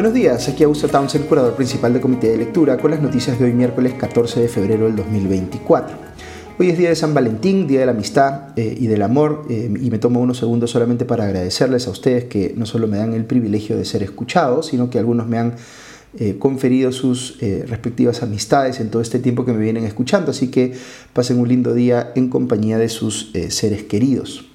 Buenos días, aquí Augusto Townsend, curador principal del Comité de Lectura, con las noticias de hoy miércoles 14 de febrero del 2024. Hoy es día de San Valentín, día de la amistad eh, y del amor, eh, y me tomo unos segundos solamente para agradecerles a ustedes que no solo me dan el privilegio de ser escuchados, sino que algunos me han eh, conferido sus respectivas amistades en todo este tiempo que me vienen escuchando, así que pasen un lindo día en compañía de sus seres queridos.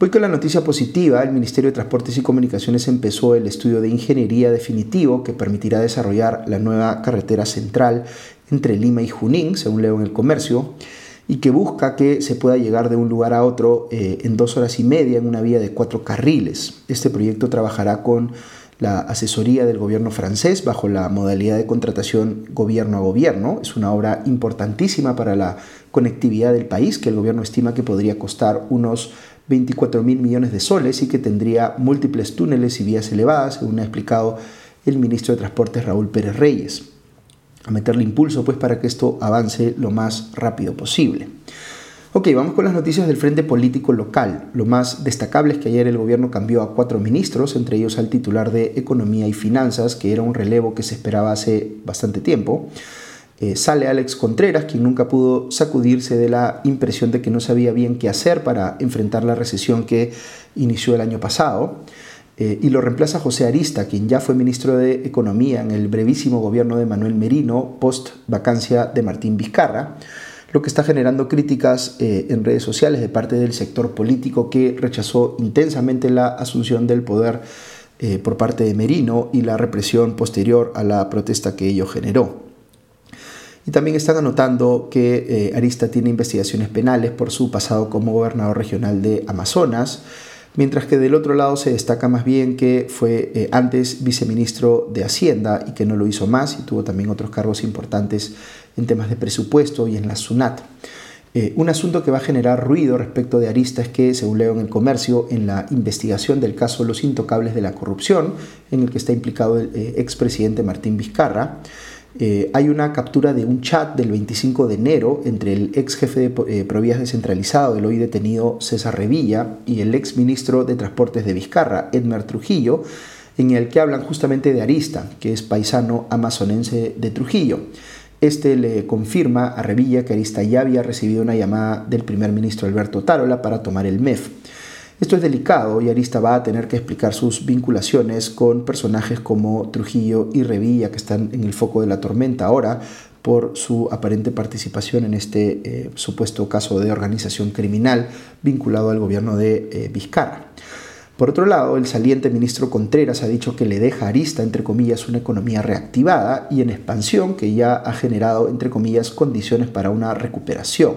Voy con la noticia positiva. El Ministerio de Transportes y Comunicaciones empezó el estudio de ingeniería definitivo que permitirá desarrollar la nueva carretera central entre Lima y Junín, según leo en el comercio, y que busca que se pueda llegar de un lugar a otro eh, en dos horas y media en una vía de cuatro carriles. Este proyecto trabajará con la asesoría del gobierno francés bajo la modalidad de contratación gobierno a gobierno. Es una obra importantísima para la conectividad del país que el gobierno estima que podría costar unos 24 mil millones de soles y que tendría múltiples túneles y vías elevadas, según ha explicado el ministro de Transportes Raúl Pérez Reyes. A meterle impulso pues para que esto avance lo más rápido posible. Ok, vamos con las noticias del frente político local. Lo más destacable es que ayer el gobierno cambió a cuatro ministros, entre ellos al titular de Economía y Finanzas, que era un relevo que se esperaba hace bastante tiempo. Eh, sale Alex Contreras, quien nunca pudo sacudirse de la impresión de que no sabía bien qué hacer para enfrentar la recesión que inició el año pasado. Eh, y lo reemplaza José Arista, quien ya fue ministro de Economía en el brevísimo gobierno de Manuel Merino, post vacancia de Martín Vizcarra, lo que está generando críticas eh, en redes sociales de parte del sector político que rechazó intensamente la asunción del poder por parte de Merino y la represión posterior a la protesta que ello generó. También están anotando que eh, Arista tiene investigaciones penales por su pasado como gobernador regional de Amazonas, mientras que del otro lado se destaca más bien que fue eh, antes viceministro de Hacienda y que no lo hizo más y tuvo también otros cargos importantes en temas de presupuesto y en la SUNAT. Eh, un asunto que va a generar ruido respecto de Arista es que, según leo en el comercio, en la investigación del caso Los Intocables de la Corrupción, en el que está implicado el expresidente Martín Vizcarra, eh, hay una captura de un chat del 25 de enero entre el ex jefe de eh, Provías descentralizado, el hoy detenido César Revilla, y el ex ministro de Transportes de Vizcarra, Edmer Trujillo, en el que hablan justamente de Arista, que es paisano amazonense de Trujillo. Este le confirma a Revilla que Arista ya había recibido una llamada del primer ministro Alberto Tarola para tomar el MEF. Esto es delicado y Arista va a tener que explicar sus vinculaciones con personajes como Trujillo y Revilla que están en el foco de la tormenta ahora por su aparente participación en este eh, supuesto caso de organización criminal vinculado al gobierno de eh, Vizcarra. Por otro lado, el saliente ministro Contreras ha dicho que le deja a Arista, entre comillas, una economía reactivada y en expansión que ya ha generado, entre comillas, condiciones para una recuperación.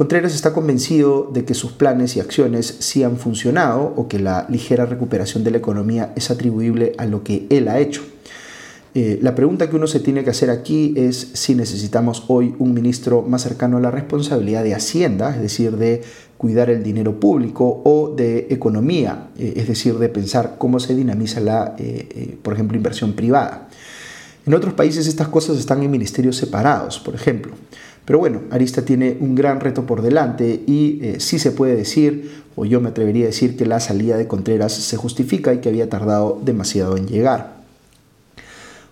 Contreras está convencido de que sus planes y acciones sí han funcionado o que la ligera recuperación de la economía es atribuible a lo que él ha hecho. Eh, la pregunta que uno se tiene que hacer aquí es si necesitamos hoy un ministro más cercano a la responsabilidad de Hacienda, es decir, de cuidar el dinero público o de economía, eh, es decir, de pensar cómo se dinamiza la, eh, por ejemplo, inversión privada. En otros países estas cosas están en ministerios separados, por ejemplo. Pero bueno, Arista tiene un gran reto por delante y eh, sí se puede decir, o yo me atrevería a decir, que la salida de Contreras se justifica y que había tardado demasiado en llegar.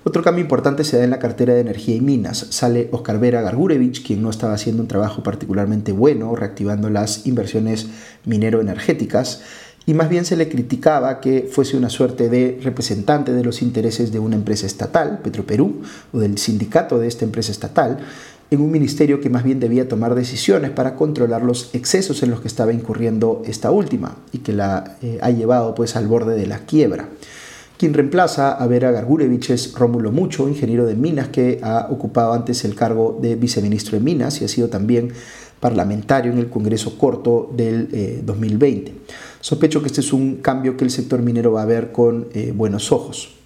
Otro cambio importante se da en la cartera de energía y minas. Sale Oscar Vera Gargurevich, quien no estaba haciendo un trabajo particularmente bueno reactivando las inversiones minero-energéticas, y más bien se le criticaba que fuese una suerte de representante de los intereses de una empresa estatal, Petroperú, o del sindicato de esta empresa estatal, en un ministerio que más bien debía tomar decisiones para controlar los excesos en los que estaba incurriendo esta última y que la eh, ha llevado pues al borde de la quiebra. Quien reemplaza a Vera Gargurevich es Rómulo Mucho, ingeniero de minas que ha ocupado antes el cargo de viceministro de minas y ha sido también parlamentario en el Congreso Corto del 2020. Eh, Sospecho que este es un cambio que el sector minero va a ver con eh, buenos ojos.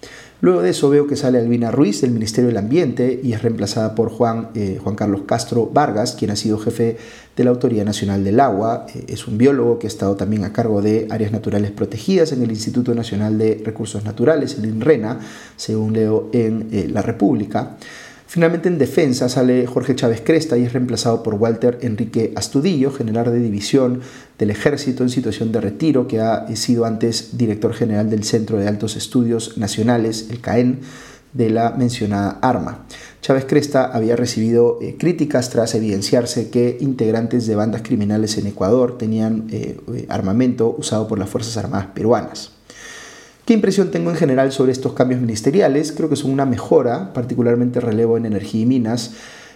Luego de eso veo que sale Albina Ruiz del Ministerio del Ambiente y es reemplazada por Juan, eh, Juan Carlos Castro Vargas, quien ha sido jefe de la Autoridad Nacional del Agua. Eh, es un biólogo que ha estado también a cargo de áreas naturales protegidas en el Instituto Nacional de Recursos Naturales, el INRENA, según leo en eh, La República. Finalmente en defensa sale Jorge Chávez Cresta y es reemplazado por Walter Enrique Astudillo, general de división del ejército en situación de retiro, que ha sido antes director general del Centro de Altos Estudios Nacionales, el CAEN, de la mencionada arma. Chávez Cresta había recibido eh, críticas tras evidenciarse que integrantes de bandas criminales en Ecuador tenían eh, eh, armamento usado por las Fuerzas Armadas peruanas. ¿Qué impresión tengo en general sobre estos cambios ministeriales? Creo que son una mejora, particularmente relevo en energía y minas,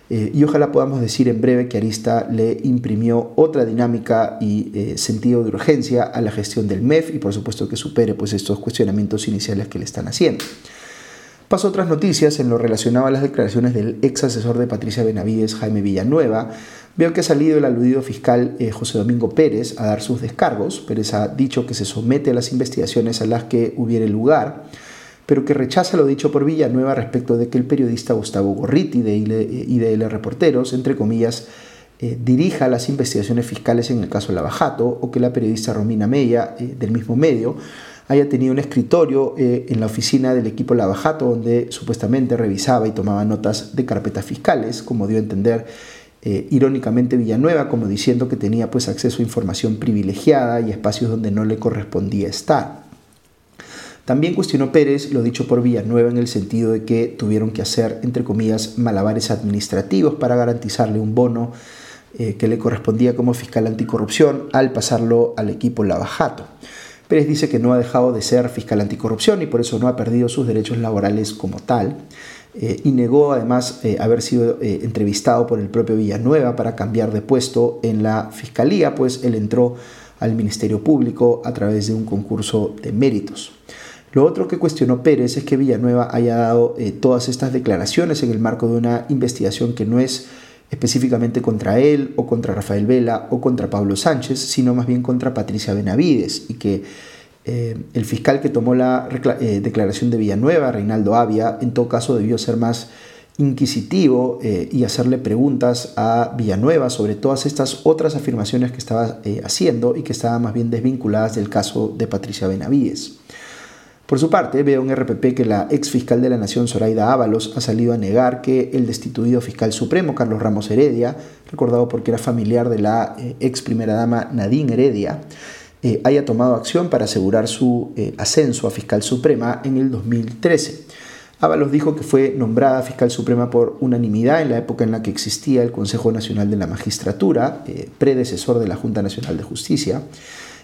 y ojalá podamos decir en breve que Arista le imprimió otra dinámica y sentido de urgencia a la gestión del MEF y por supuesto que supere pues, estos cuestionamientos iniciales que le están haciendo. Paso a otras noticias en lo relacionado a las declaraciones del ex asesor de Patricia Benavides, Jaime Villanueva. Veo que ha salido el aludido fiscal eh, José Domingo Pérez a dar sus descargos. Pérez ha dicho que se somete a las investigaciones a las que hubiere lugar, pero que rechaza lo dicho por Villanueva respecto de que el periodista Gustavo Gorriti de IDL Reporteros, entre comillas, eh, dirija las investigaciones fiscales en el caso Lavajato o que la periodista Romina Mella, eh, del mismo medio, haya tenido un escritorio eh, en la oficina del equipo Lavajato donde supuestamente revisaba y tomaba notas de carpetas fiscales, como dio a entender eh, irónicamente Villanueva, como diciendo que tenía pues acceso a información privilegiada y espacios donde no le correspondía estar. También cuestionó Pérez lo dicho por Villanueva en el sentido de que tuvieron que hacer, entre comillas, malabares administrativos para garantizarle un bono eh, que le correspondía como fiscal anticorrupción al pasarlo al equipo Lavajato. Pérez dice que no ha dejado de ser fiscal anticorrupción y por eso no ha perdido sus derechos laborales como tal. Eh, y negó además eh, haber sido eh, entrevistado por el propio Villanueva para cambiar de puesto en la fiscalía, pues él entró al Ministerio Público a través de un concurso de méritos. Lo otro que cuestionó Pérez es que Villanueva haya dado todas estas declaraciones en el marco de una investigación que no es específicamente contra él o contra Rafael Vela o contra Pablo Sánchez, sino más bien contra Patricia Benavides y que eh, el fiscal que tomó la eh, declaración de Villanueva, Reinaldo Avia, en todo caso debió ser más inquisitivo eh, y hacerle preguntas a Villanueva sobre todas estas otras afirmaciones que estaba haciendo y que estaban más bien desvinculadas del caso de Patricia Benavides. Por su parte, veo en RPP que la ex fiscal de la Nación, Zoraida Ábalos, ha salido a negar que el destituido fiscal supremo, Carlos Ramos Heredia, recordado porque era familiar de la eh, ex primera dama Nadine Heredia, eh, haya tomado acción para asegurar su eh, ascenso a fiscal suprema en el 2013. Ábalos dijo que fue nombrada fiscal suprema por unanimidad en la época en la que existía el Consejo Nacional de la Magistratura, predecesor de la Junta Nacional de Justicia,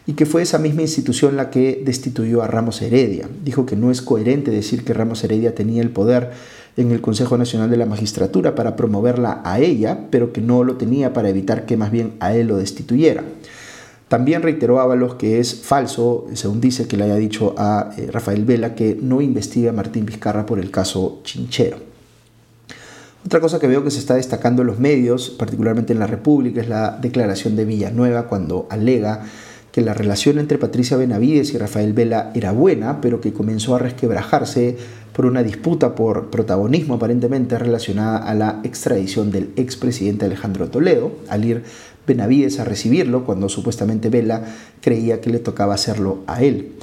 y que fue esa misma institución la que destituyó a Ramos Heredia. Dijo que no es coherente decir que Ramos Heredia tenía el poder en el Consejo Nacional de la Magistratura para promoverla a ella, pero que no lo tenía para evitar que más bien a él lo destituyera. También reiteró Ábalos que es falso, según dice que le haya dicho a eh, Rafael Vela, que no investiga a Martín Vizcarra por el caso Chinchero. Otra cosa que veo que se está destacando en los medios, particularmente en la República, es la declaración de Villanueva cuando alega que la relación entre Patricia Benavides y Rafael Vela era buena, pero que comenzó a resquebrajarse por una disputa por protagonismo aparentemente relacionada a la extradición del expresidente Alejandro Toledo, al ir Benavides a recibirlo cuando supuestamente Vela creía que le tocaba hacerlo a él.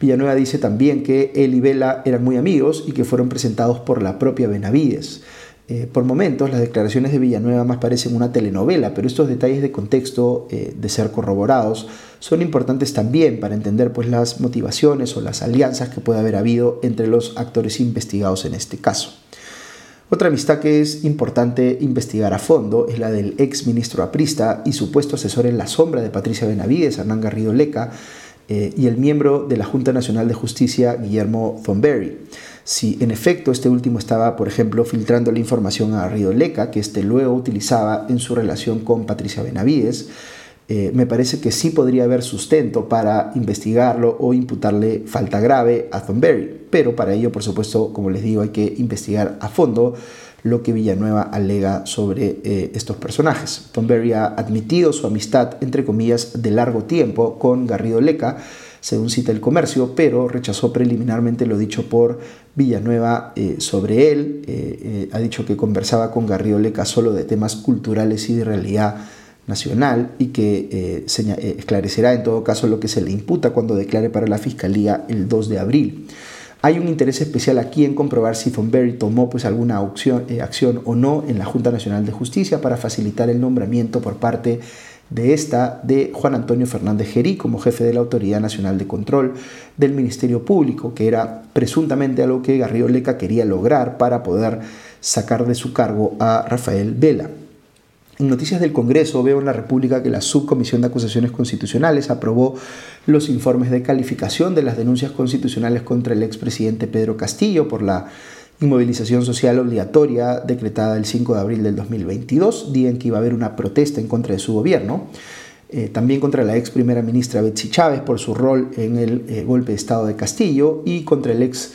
Villanueva dice también que él y Vela eran muy amigos y que fueron presentados por la propia Benavides. Eh, por momentos las declaraciones de Villanueva más parecen una telenovela, pero estos detalles de contexto, eh, de ser corroborados, son importantes también para entender pues, las motivaciones o las alianzas que puede haber habido entre los actores investigados en este caso. Otra amistad que es importante investigar a fondo es la del ex ministro aprista y supuesto asesor en la sombra de Patricia Benavides, Hernán Garrido Leca, eh, y el miembro de la Junta Nacional de Justicia, Guillermo Thornberry. Si en efecto este último estaba, por ejemplo, filtrando la información a Río Leca, que este luego utilizaba en su relación con Patricia Benavides, eh, me parece que sí podría haber sustento para investigarlo o imputarle falta grave a Thornberry. Pero para ello, por supuesto, como les digo, hay que investigar a fondo lo que Villanueva alega sobre eh, estos personajes. Thornberry ha admitido su amistad, entre comillas, de largo tiempo con Garrido Leca, según cita el comercio, pero rechazó preliminarmente lo dicho por Villanueva eh, sobre él. Eh, eh, ha dicho que conversaba con Garrido Leca solo de temas culturales y de realidad nacional y que esclarecerá en todo caso lo que se le imputa cuando declare para la Fiscalía el 2 de abril. Hay un interés especial aquí en comprobar si Thornberry tomó pues, alguna acción o no en la Junta Nacional de Justicia para facilitar el nombramiento por parte de esta de Juan Antonio Fernández Gerí como jefe de la Autoridad Nacional de Control del Ministerio Público, que era presuntamente algo que Garrido Leca quería lograr para poder sacar de su cargo a Rafael Vela. En Noticias del Congreso veo en la República que la Subcomisión de Acusaciones Constitucionales aprobó los informes de calificación de las denuncias constitucionales contra el expresidente Pedro Castillo por la inmovilización social obligatoria decretada el 5 de abril del 2022, día en que iba a haber una protesta en contra de su gobierno. Eh, también contra la ex primera ministra Betsy Chávez por su rol en el eh, golpe de Estado de Castillo y contra el ex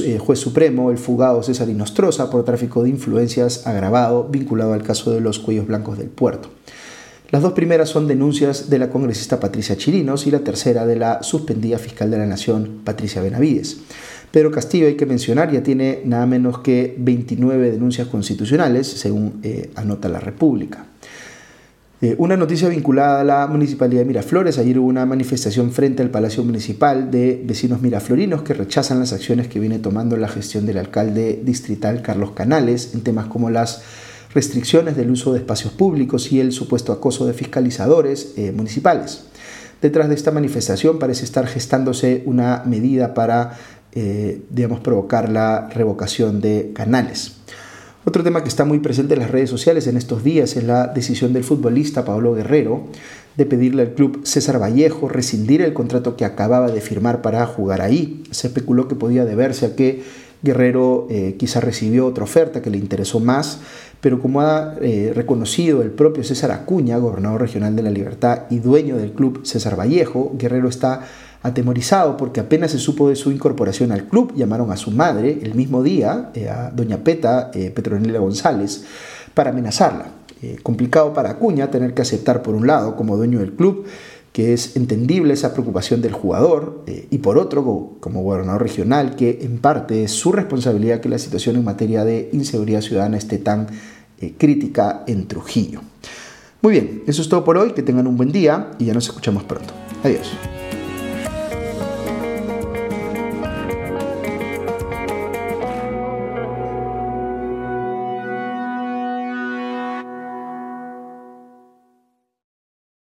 eh, juez supremo, el fugado César Inostroza, por tráfico de influencias agravado vinculado al caso de los cuellos blancos del puerto. Las dos primeras son denuncias de la congresista Patricia Chirinos y la tercera de la suspendida fiscal de la Nación, Patricia Benavides. Pedro Castillo, hay que mencionar, ya tiene nada menos que 29 denuncias constitucionales, según eh, anota la República. Eh, una noticia vinculada a la Municipalidad de Miraflores. Ayer hubo una manifestación frente al Palacio Municipal de vecinos miraflorinos que rechazan las acciones que viene tomando la gestión del alcalde distrital Carlos Canales en temas como las restricciones del uso de espacios públicos y el supuesto acoso de fiscalizadores eh, municipales. Detrás de esta manifestación parece estar gestándose una medida para, eh, digamos, provocar la revocación de Canales. Otro tema que está muy presente en las redes sociales en estos días es la decisión del futbolista Pablo Guerrero de pedirle al club César Vallejo rescindir el contrato que acababa de firmar para jugar ahí. Se especuló que podía deberse a que Guerrero eh, quizá recibió otra oferta que le interesó más, pero como ha eh, reconocido el propio César Acuña, gobernador regional de la Libertad y dueño del club César Vallejo, Guerrero está Atemorizado porque apenas se supo de su incorporación al club, llamaron a su madre el mismo día, eh, a doña Peta eh, Petronila González, para amenazarla. Eh, complicado para Acuña tener que aceptar por un lado como dueño del club que es entendible esa preocupación del jugador y por otro como gobernador regional que en parte es su responsabilidad que la situación en materia de inseguridad ciudadana esté tan crítica en Trujillo. Muy bien, eso es todo por hoy, que tengan un buen día y ya nos escuchamos pronto. Adiós.